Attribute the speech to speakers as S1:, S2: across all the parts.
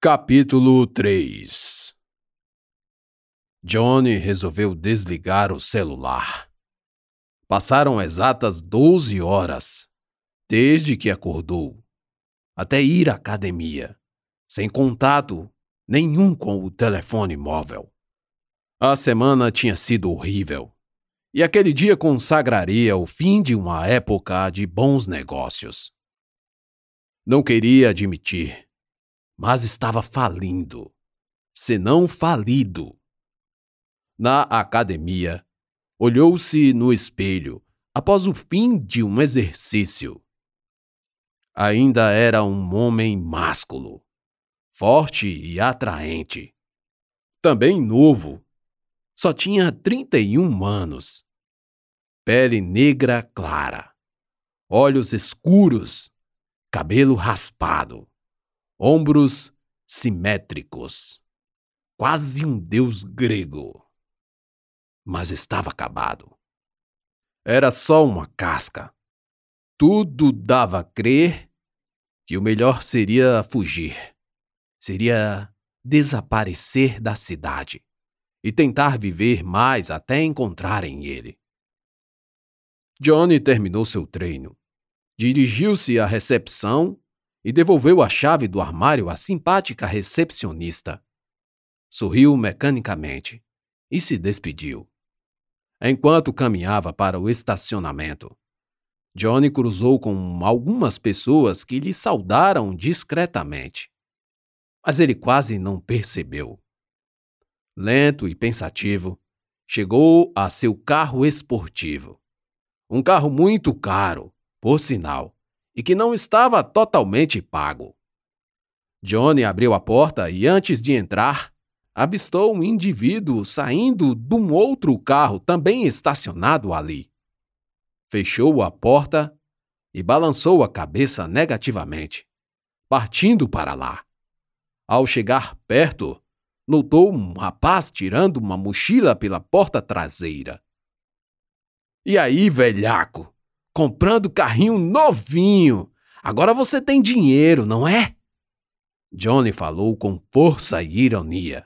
S1: Capítulo 3 Johnny resolveu desligar o celular. Passaram exatas 12 horas, desde que acordou, até ir à academia, sem contato nenhum com o telefone móvel. A semana tinha sido horrível, e aquele dia consagraria o fim de uma época de bons negócios. Não queria admitir mas estava falindo, se não falido. Na academia, olhou-se no espelho após o fim de um exercício. Ainda era um homem másculo, forte e atraente. Também novo. Só tinha 31 anos. Pele negra clara, olhos escuros, cabelo raspado ombros simétricos, quase um deus grego. Mas estava acabado. Era só uma casca. Tudo dava a crer que o melhor seria fugir, seria desaparecer da cidade e tentar viver mais até encontrarem ele. Johnny terminou seu treino, dirigiu-se à recepção e devolveu a chave do armário à simpática recepcionista. Sorriu mecanicamente e se despediu. Enquanto caminhava para o estacionamento, Johnny cruzou com algumas pessoas que lhe saudaram discretamente. Mas ele quase não percebeu. Lento e pensativo, chegou a seu carro esportivo. Um carro muito caro, por sinal, e que não estava totalmente pago. Johnny abriu a porta e, antes de entrar, avistou um indivíduo saindo de um outro carro também estacionado ali. Fechou a porta e balançou a cabeça negativamente, partindo para lá. Ao chegar perto, notou um rapaz tirando uma mochila pela porta traseira. E aí, velhaco? Comprando carrinho novinho. Agora você tem dinheiro, não é? Johnny falou com força e ironia,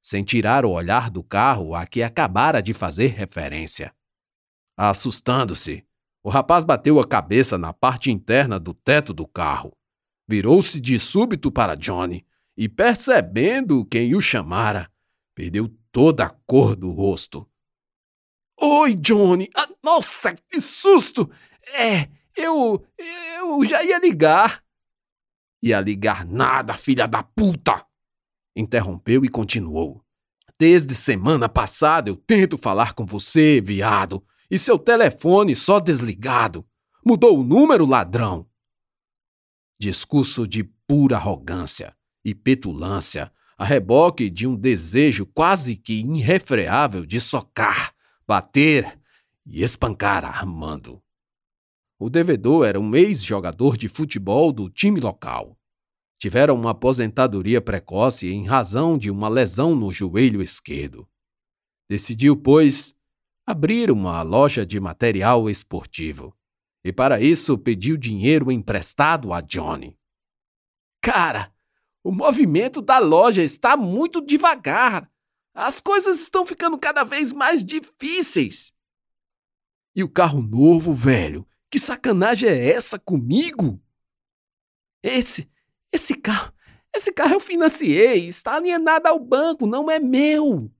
S1: sem tirar o olhar do carro a que acabara de fazer referência. Assustando-se, o rapaz bateu a cabeça na parte interna do teto do carro. Virou-se de súbito para Johnny e, percebendo quem o chamara, perdeu toda a cor do rosto. Oi, Johnny! Ah, nossa, que susto! É, eu. eu já ia ligar. Ia ligar nada, filha da puta! Interrompeu e continuou. Desde semana passada eu tento falar com você, viado, e seu telefone só desligado. Mudou o número, ladrão. Discurso de pura arrogância e petulância, a reboque de um desejo quase que irrefreável de socar, bater e espancar Armando. O devedor era um ex-jogador de futebol do time local. Tivera uma aposentadoria precoce em razão de uma lesão no joelho esquerdo. Decidiu, pois, abrir uma loja de material esportivo. E para isso pediu dinheiro emprestado a Johnny. Cara, o movimento da loja está muito devagar. As coisas estão ficando cada vez mais difíceis. E o carro novo, velho, que sacanagem é essa comigo? Esse, esse carro, esse carro eu financiei, está alienado ao banco, não é meu.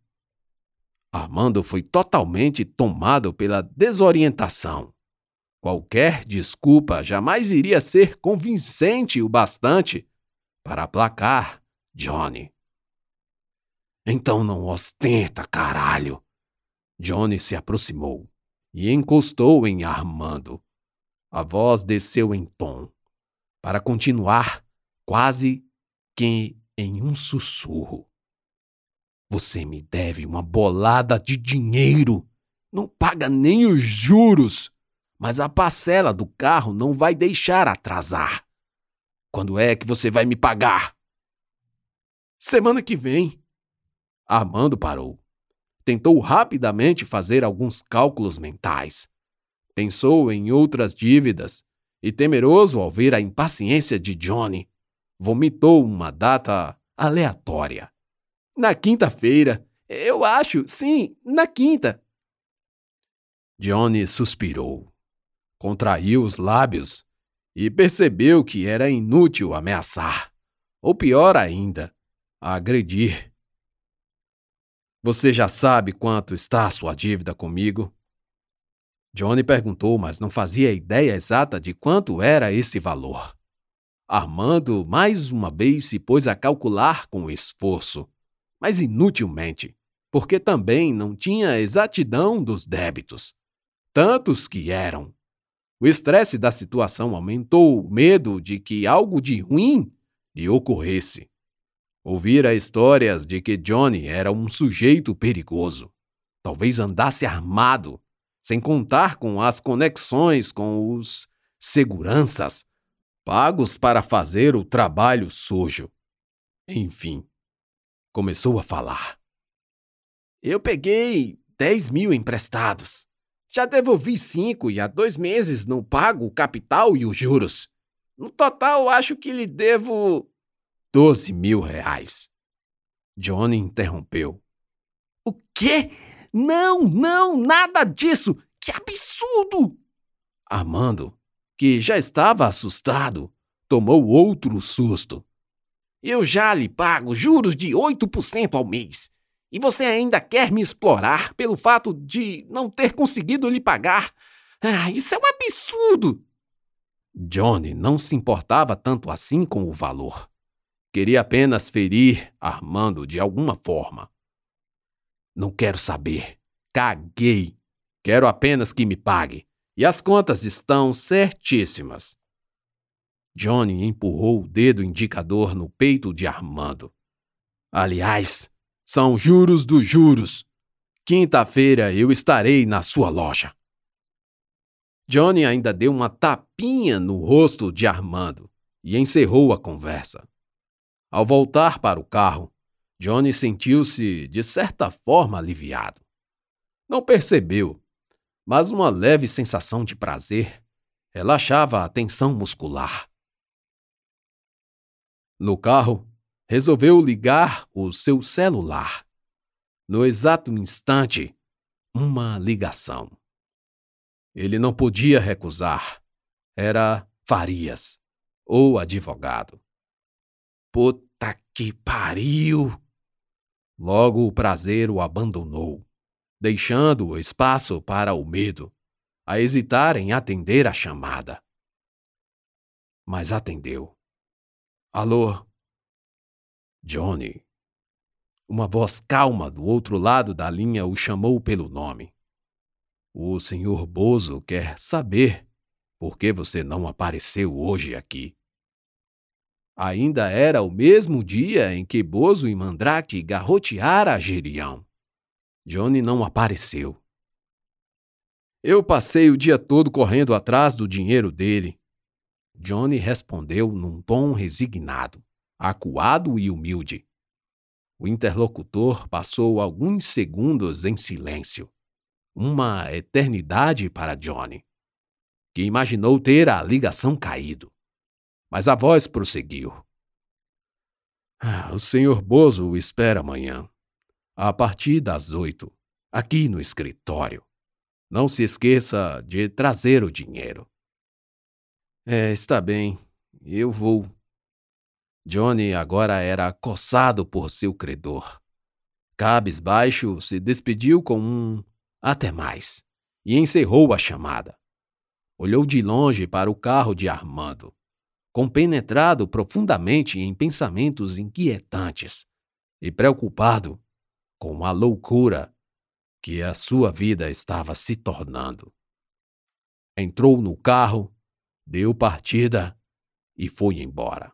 S1: Armando foi totalmente tomado pela desorientação. Qualquer desculpa jamais iria ser convincente o bastante para aplacar Johnny. Então não ostenta, caralho. Johnny se aproximou e encostou em Armando. A voz desceu em tom, para continuar quase que em um sussurro. Você me deve uma bolada de dinheiro. Não paga nem os juros, mas a parcela do carro não vai deixar atrasar. Quando é que você vai me pagar? Semana que vem. Armando parou. Tentou rapidamente fazer alguns cálculos mentais Pensou em outras dívidas e, temeroso ao ver a impaciência de Johnny, vomitou uma data aleatória. Na quinta-feira. Eu acho, sim, na quinta. Johnny suspirou, contraiu os lábios e percebeu que era inútil ameaçar, ou pior ainda, agredir. Você já sabe quanto está a sua dívida comigo? Johnny perguntou, mas não fazia ideia exata de quanto era esse valor. Armando mais uma vez se pôs a calcular com esforço, mas inutilmente, porque também não tinha exatidão dos débitos. Tantos que eram. O estresse da situação aumentou o medo de que algo de ruim lhe ocorresse. Ouvira histórias de que Johnny era um sujeito perigoso. Talvez andasse armado, sem contar com as conexões com os seguranças pagos para fazer o trabalho sujo. Enfim, começou a falar. Eu peguei 10 mil emprestados. Já devolvi cinco e há dois meses não pago o capital e os juros. No total, acho que lhe devo 12 mil reais. Johnny interrompeu. O quê? Não, não, nada disso! Que absurdo! Armando que já estava assustado, tomou outro susto. Eu já lhe pago juros de 8% ao mês. E você ainda quer me explorar pelo fato de não ter conseguido lhe pagar? Ah, isso é um absurdo! Johnny não se importava tanto assim com o valor. Queria apenas ferir Armando de alguma forma. Não quero saber. Caguei. Quero apenas que me pague. E as contas estão certíssimas. Johnny empurrou o dedo indicador no peito de Armando. Aliás, são juros dos juros. Quinta-feira eu estarei na sua loja. Johnny ainda deu uma tapinha no rosto de Armando e encerrou a conversa. Ao voltar para o carro, Johnny sentiu-se, de certa forma, aliviado. Não percebeu mas uma leve sensação de prazer relaxava a tensão muscular. No carro, resolveu ligar o seu celular. No exato instante, uma ligação. Ele não podia recusar. Era Farias, ou advogado. Puta que pariu! Logo o prazer o abandonou deixando espaço para o medo, a hesitar em atender a chamada. Mas atendeu. Alô? Johnny. Uma voz calma do outro lado da linha o chamou pelo nome. O senhor Bozo quer saber por que você não apareceu hoje aqui. Ainda era o mesmo dia em que Bozo e Mandrake garroteara a Gerião. Johnny não apareceu. Eu passei o dia todo correndo atrás do dinheiro dele. Johnny respondeu num tom resignado, acuado e humilde. O interlocutor passou alguns segundos em silêncio. Uma eternidade para Johnny, que imaginou ter a ligação caído. Mas a voz prosseguiu. Ah, o senhor Bozo o espera amanhã a partir das oito, aqui no escritório. Não se esqueça de trazer o dinheiro. É, está bem, eu vou. Johnny agora era coçado por seu credor. Cabisbaixo se despediu com um até mais e encerrou a chamada. Olhou de longe para o carro de Armando, compenetrado profundamente em pensamentos inquietantes e preocupado com a loucura que a sua vida estava se tornando. Entrou no carro, deu partida e foi embora.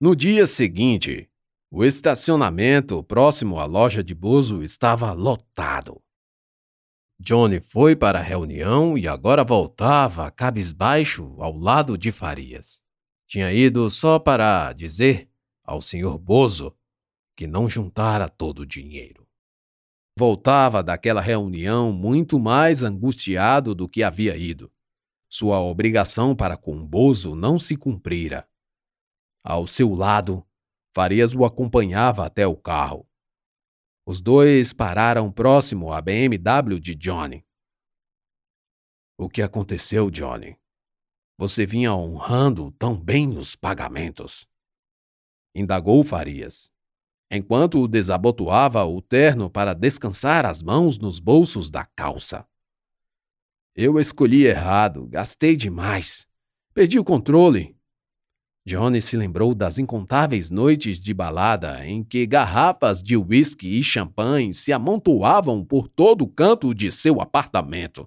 S1: No dia seguinte, o estacionamento próximo à loja de Bozo estava lotado. Johnny foi para a reunião e agora voltava cabisbaixo ao lado de Farias. Tinha ido só para dizer ao Sr. Bozo que não juntara todo o dinheiro. Voltava daquela reunião muito mais angustiado do que havia ido. Sua obrigação para com Bozo não se cumprira. Ao seu lado, Farias o acompanhava até o carro. Os dois pararam próximo à BMW de Johnny. O que aconteceu, Johnny? Você vinha honrando tão bem os pagamentos. Indagou Farias, enquanto desabotoava o terno para descansar as mãos nos bolsos da calça. Eu escolhi errado, gastei demais. Perdi o controle. Johnny se lembrou das incontáveis noites de balada em que garrafas de uísque e champanhe se amontoavam por todo o canto de seu apartamento.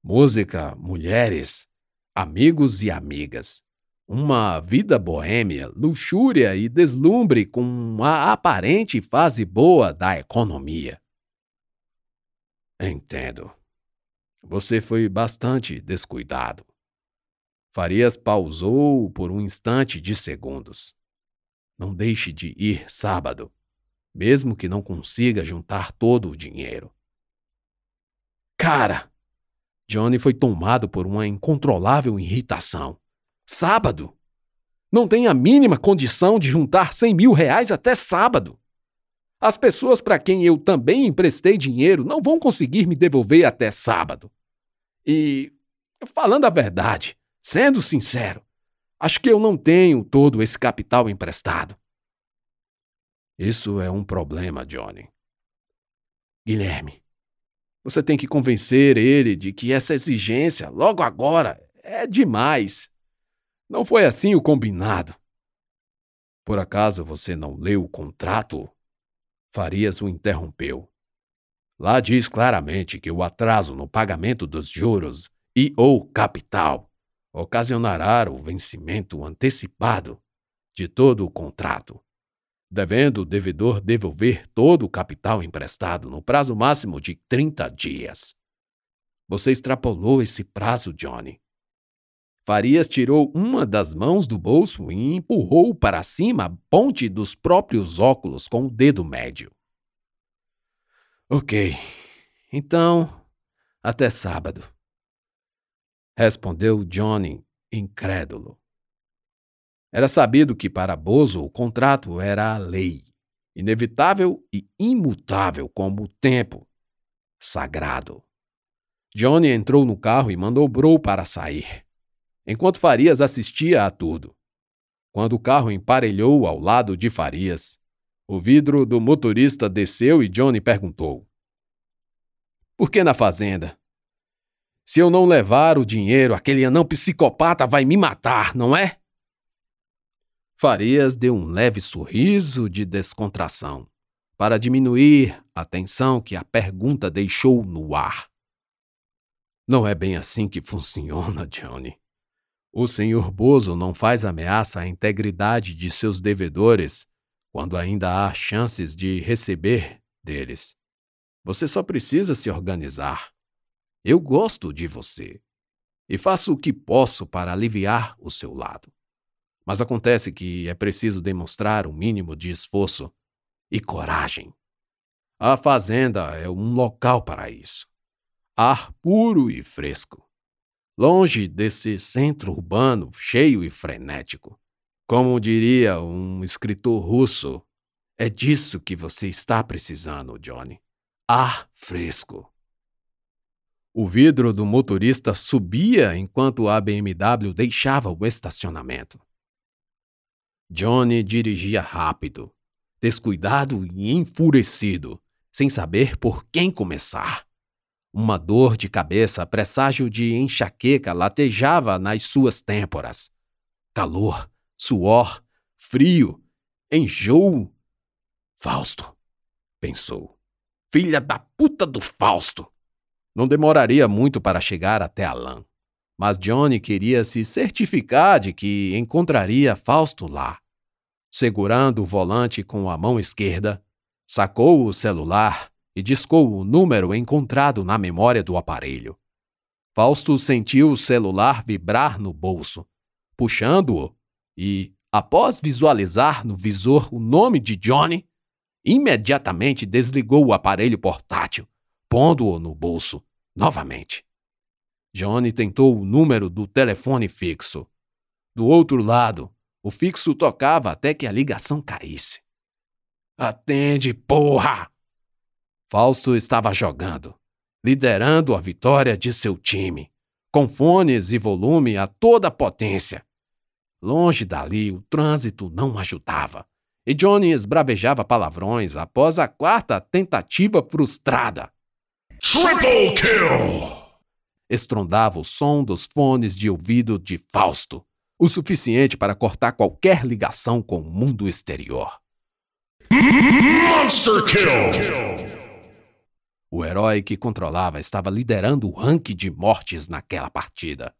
S1: Música, mulheres, amigos e amigas. Uma vida boêmia, luxúria e deslumbre com a aparente fase boa da economia. Entendo. Você foi bastante descuidado. Farias pausou por um instante de segundos. Não deixe de ir sábado, mesmo que não consiga juntar todo o dinheiro. Cara! Johnny foi tomado por uma incontrolável irritação. Sábado? Não tem a mínima condição de juntar cem mil reais até sábado. As pessoas para quem eu também emprestei dinheiro não vão conseguir me devolver até sábado. E, falando a verdade, sendo sincero, acho que eu não tenho todo esse capital emprestado. Isso é um problema, Johnny. Guilherme, você tem que convencer ele de que essa exigência, logo agora, é demais. Não foi assim o combinado. Por acaso você não leu o contrato? Farias o interrompeu. Lá diz claramente que o atraso no pagamento dos juros e ou capital ocasionará o vencimento antecipado de todo o contrato devendo o devedor devolver todo o capital emprestado no prazo máximo de 30 dias. Você extrapolou esse prazo, Johnny. Farias tirou uma das mãos do bolso e empurrou para cima a ponte dos próprios óculos com o dedo médio. Ok, então, até sábado. Respondeu Johnny, incrédulo. Era sabido que para Bozo o contrato era a lei, inevitável e imutável como o tempo, sagrado. Johnny entrou no carro e mandou Bro para sair, enquanto Farias assistia a tudo. Quando o carro emparelhou ao lado de Farias, o vidro do motorista desceu e Johnny perguntou: Por que na fazenda? Se eu não levar o dinheiro, aquele anão psicopata vai me matar, não é? Farias deu um leve sorriso de descontração, para diminuir a tensão que a pergunta deixou no ar. Não é bem assim que funciona, Johnny. O senhor Bozo não faz ameaça à integridade de seus devedores quando ainda há chances de receber deles. Você só precisa se organizar. Eu gosto de você e faço o que posso para aliviar o seu lado. Mas acontece que é preciso demonstrar um mínimo de esforço e coragem. A fazenda é um local para isso. Ar puro e fresco. Longe desse centro urbano cheio e frenético. Como diria um escritor russo, é disso que você está precisando, Johnny. Ar fresco. O vidro do motorista subia enquanto a BMW deixava o estacionamento. Johnny dirigia rápido, descuidado e enfurecido, sem saber por quem começar. Uma dor de cabeça, presságio de enxaqueca, latejava nas suas têmporas. Calor, suor, frio, enjoo. Fausto, pensou. Filha da puta do Fausto! Não demoraria muito para chegar até Alain mas Johnny queria se certificar de que encontraria Fausto lá. Segurando o volante com a mão esquerda, sacou o celular e discou o número encontrado na memória do aparelho. Fausto sentiu o celular vibrar no bolso, puxando-o e, após visualizar no visor o nome de Johnny, imediatamente desligou o aparelho portátil, pondo-o no bolso novamente. Johnny tentou o número do telefone fixo. Do outro lado, O fixo tocava até que a ligação caísse. Atende, porra! Fausto estava jogando, liderando a vitória de seu time, com fones e volume a toda potência. Longe dali, o trânsito não ajudava, e Johnny esbravejava palavrões após a quarta tentativa frustrada.
S2: Triple kill!
S1: Estrondava o som dos fones de ouvido de Fausto, o suficiente para cortar qualquer ligação com o mundo exterior.
S2: Monster kill!
S1: O herói que controlava estava liderando o ranking de mortes naquela partida.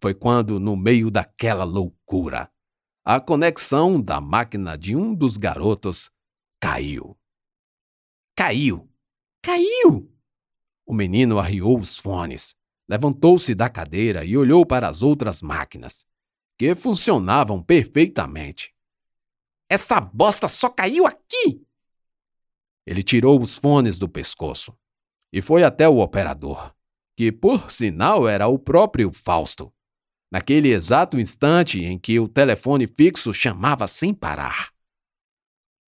S1: Foi quando, no meio daquela loucura, a conexão da máquina de um dos garotos caiu. Caiu! Caiu! O menino arriou os fones, levantou-se da cadeira e olhou para as outras máquinas, que funcionavam perfeitamente. Essa bosta só caiu aqui! Ele tirou os fones do pescoço e foi até o operador, que por sinal era o próprio Fausto, naquele exato instante em que o telefone fixo chamava sem parar.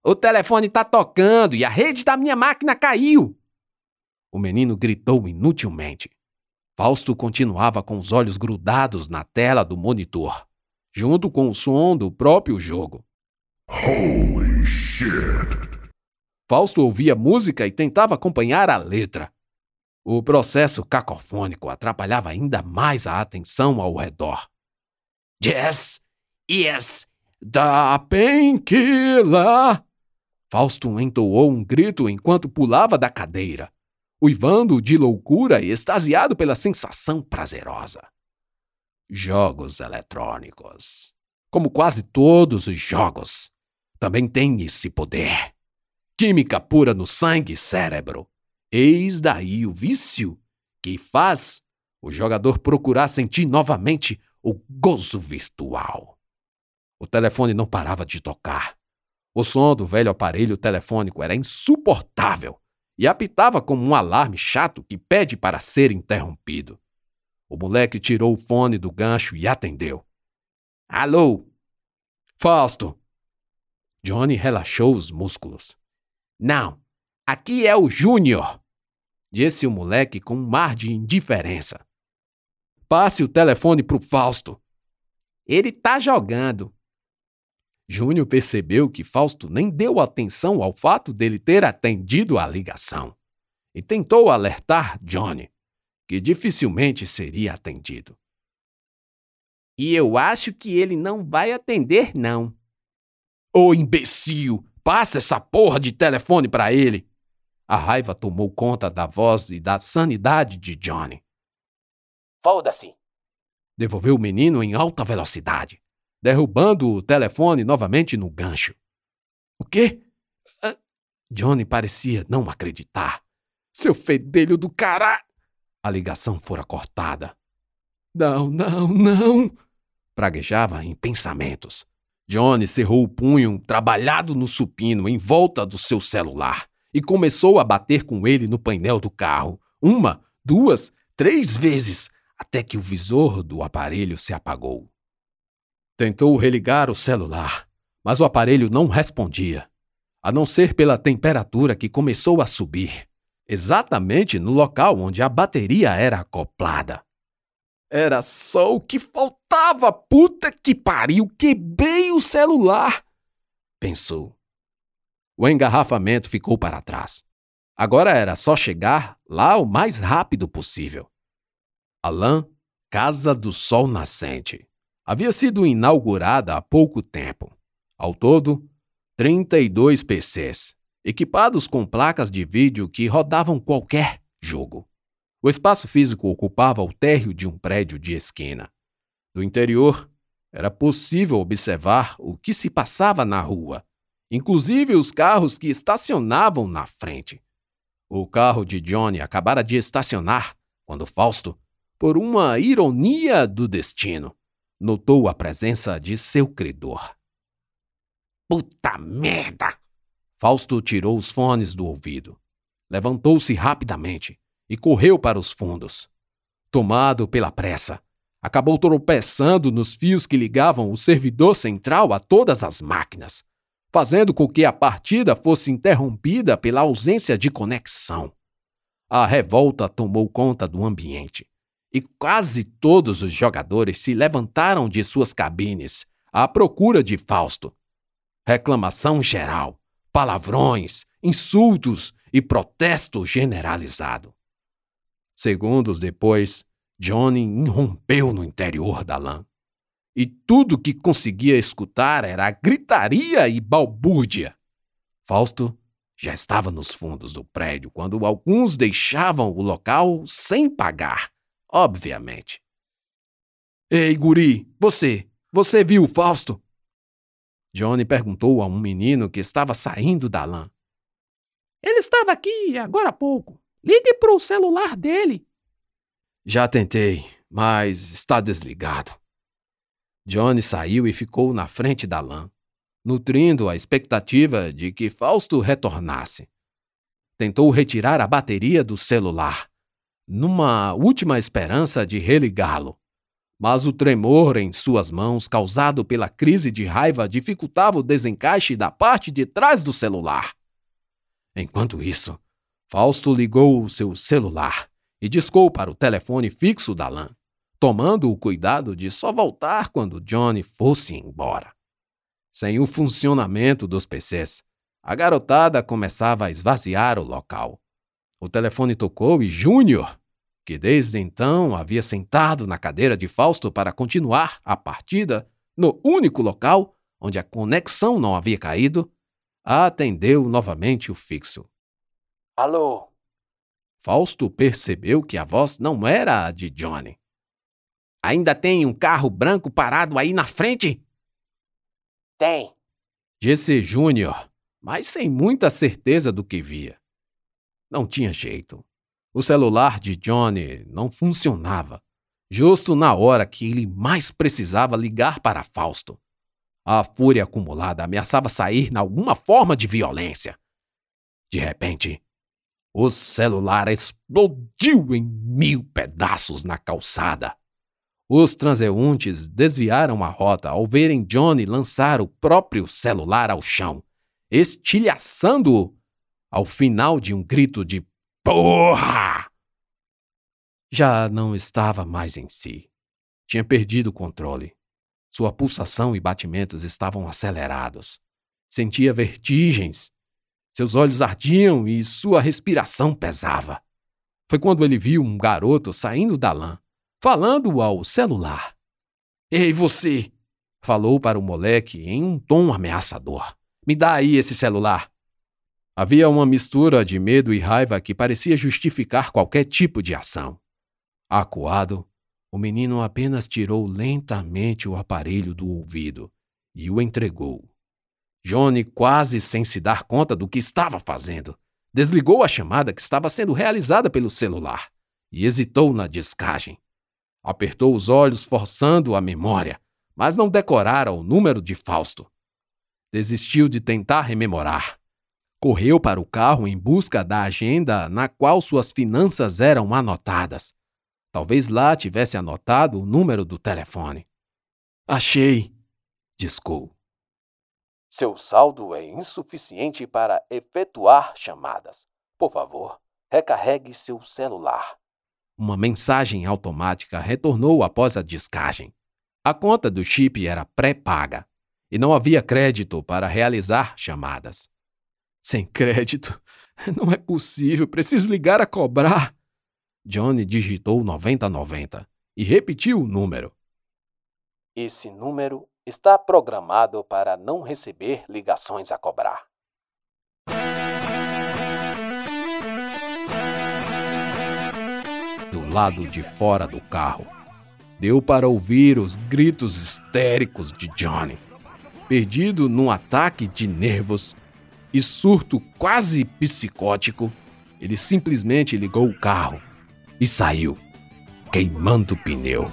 S1: O telefone está tocando e a rede da minha máquina caiu! O menino gritou inutilmente. Fausto continuava com os olhos grudados na tela do monitor, junto com o som do próprio jogo.
S2: Holy shit!
S1: Fausto ouvia música e tentava acompanhar a letra. O processo cacofônico atrapalhava ainda mais a atenção ao redor. Yes, yes, da painkiller! Fausto entoou um grito enquanto pulava da cadeira, uivando de loucura e extasiado pela sensação prazerosa. Jogos eletrônicos, como quase todos os jogos, também têm esse poder química pura no sangue e cérebro. Eis daí o vício que faz o jogador procurar sentir novamente o gozo virtual. O telefone não parava de tocar. O som do velho aparelho telefônico era insuportável e apitava como um alarme chato que pede para ser interrompido. O moleque tirou o fone do gancho e atendeu. Alô? Fausto! Johnny relaxou os músculos. Não, aqui é o Júnior, disse o moleque com um mar de indiferença. Passe o telefone pro Fausto. Ele tá jogando. Júnior percebeu que Fausto nem deu atenção ao fato dele ter atendido a ligação e tentou alertar Johnny, que dificilmente seria atendido. E eu acho que ele não vai atender, não. Ô imbecil! Passa essa porra de telefone para ele. A raiva tomou conta da voz e da sanidade de Johnny. Foda-se! Devolveu o menino em alta velocidade, derrubando o telefone novamente no gancho. O quê? Ah, Johnny parecia não acreditar. Seu fedelho do caralho! A ligação fora cortada. Não, não, não! Praguejava em pensamentos. Johnny cerrou o punho trabalhado no supino em volta do seu celular e começou a bater com ele no painel do carro, uma, duas, três vezes, até que o visor do aparelho se apagou. Tentou religar o celular, mas o aparelho não respondia, a não ser pela temperatura que começou a subir, exatamente no local onde a bateria era acoplada. Era só o que faltava, puta que pariu, quebrei o celular! Pensou. O engarrafamento ficou para trás. Agora era só chegar lá o mais rápido possível. Alain, Casa do Sol Nascente, havia sido inaugurada há pouco tempo. Ao todo, 32 PCs, equipados com placas de vídeo que rodavam qualquer jogo. O espaço físico ocupava o térreo de um prédio de esquina. Do interior, era possível observar o que se passava na rua, inclusive os carros que estacionavam na frente. O carro de Johnny acabara de estacionar quando Fausto, por uma ironia do destino, notou a presença de seu credor. Puta merda! Fausto tirou os fones do ouvido. Levantou-se rapidamente e correu para os fundos. Tomado pela pressa, acabou tropeçando nos fios que ligavam o servidor central a todas as máquinas, fazendo com que a partida fosse interrompida pela ausência de conexão. A revolta tomou conta do ambiente e quase todos os jogadores se levantaram de suas cabines à procura de Fausto. Reclamação geral, palavrões, insultos e protesto generalizado. Segundos depois, Johnny irrompeu no interior da lã. E tudo que conseguia escutar era gritaria e balbúrdia. Fausto já estava nos fundos do prédio quando alguns deixavam o local sem pagar, obviamente. Ei, guri, você, você viu o Fausto? Johnny perguntou a um menino que estava saindo da lã.
S3: Ele estava aqui agora há pouco. Ligue para o celular dele.
S1: Já tentei, mas está desligado. Johnny saiu e ficou na frente da lã, nutrindo a expectativa de que Fausto retornasse. Tentou retirar a bateria do celular, numa última esperança de religá-lo. Mas o tremor em suas mãos, causado pela crise de raiva, dificultava o desencaixe da parte de trás do celular. Enquanto isso, Fausto ligou o seu celular e discou para o telefone fixo da Lan, tomando o cuidado de só voltar quando Johnny fosse embora. Sem o funcionamento dos PCs, a garotada começava a esvaziar o local. O telefone tocou e Júnior, que desde então havia sentado na cadeira de Fausto para continuar a partida no único local onde a conexão não havia caído, atendeu novamente o fixo.
S4: Alô?
S1: Fausto percebeu que a voz não era a de Johnny.
S3: Ainda tem um carro branco parado aí na frente?
S4: Tem.
S1: Disse Júnior, mas sem muita certeza do que via. Não tinha jeito. O celular de Johnny não funcionava, justo na hora que ele mais precisava ligar para Fausto. A fúria acumulada ameaçava sair na alguma forma de violência. De repente, o celular explodiu em mil pedaços na calçada. Os transeuntes desviaram a rota ao verem Johnny lançar o próprio celular ao chão, estilhaçando-o ao final de um grito de porra. Já não estava mais em si. Tinha perdido o controle. Sua pulsação e batimentos estavam acelerados. Sentia vertigens. Seus olhos ardiam e sua respiração pesava. Foi quando ele viu um garoto saindo da lã, falando ao celular. Ei, você! falou para o moleque em um tom ameaçador. Me dá aí esse celular. Havia uma mistura de medo e raiva que parecia justificar qualquer tipo de ação. Acuado, o menino apenas tirou lentamente o aparelho do ouvido e o entregou. Johnny, quase sem se dar conta do que estava fazendo, desligou a chamada que estava sendo realizada pelo celular e hesitou na descagem. Apertou os olhos, forçando a memória, mas não decorara o número de Fausto. Desistiu de tentar rememorar. Correu para o carro em busca da agenda na qual suas finanças eram anotadas Talvez lá tivesse anotado o número do telefone. Achei, discou.
S4: Seu saldo é insuficiente para efetuar chamadas. Por favor, recarregue seu celular.
S1: Uma mensagem automática retornou após a descagem. A conta do chip era pré-paga e não havia crédito para realizar chamadas. Sem crédito? Não é possível, preciso ligar a cobrar. Johnny digitou 9090 e repetiu o número.
S4: Esse número está programado para não receber ligações a cobrar.
S1: Do lado de fora do carro, deu para ouvir os gritos histéricos de Johnny. Perdido num ataque de nervos e surto quase psicótico, ele simplesmente ligou o carro e saiu, queimando o pneu.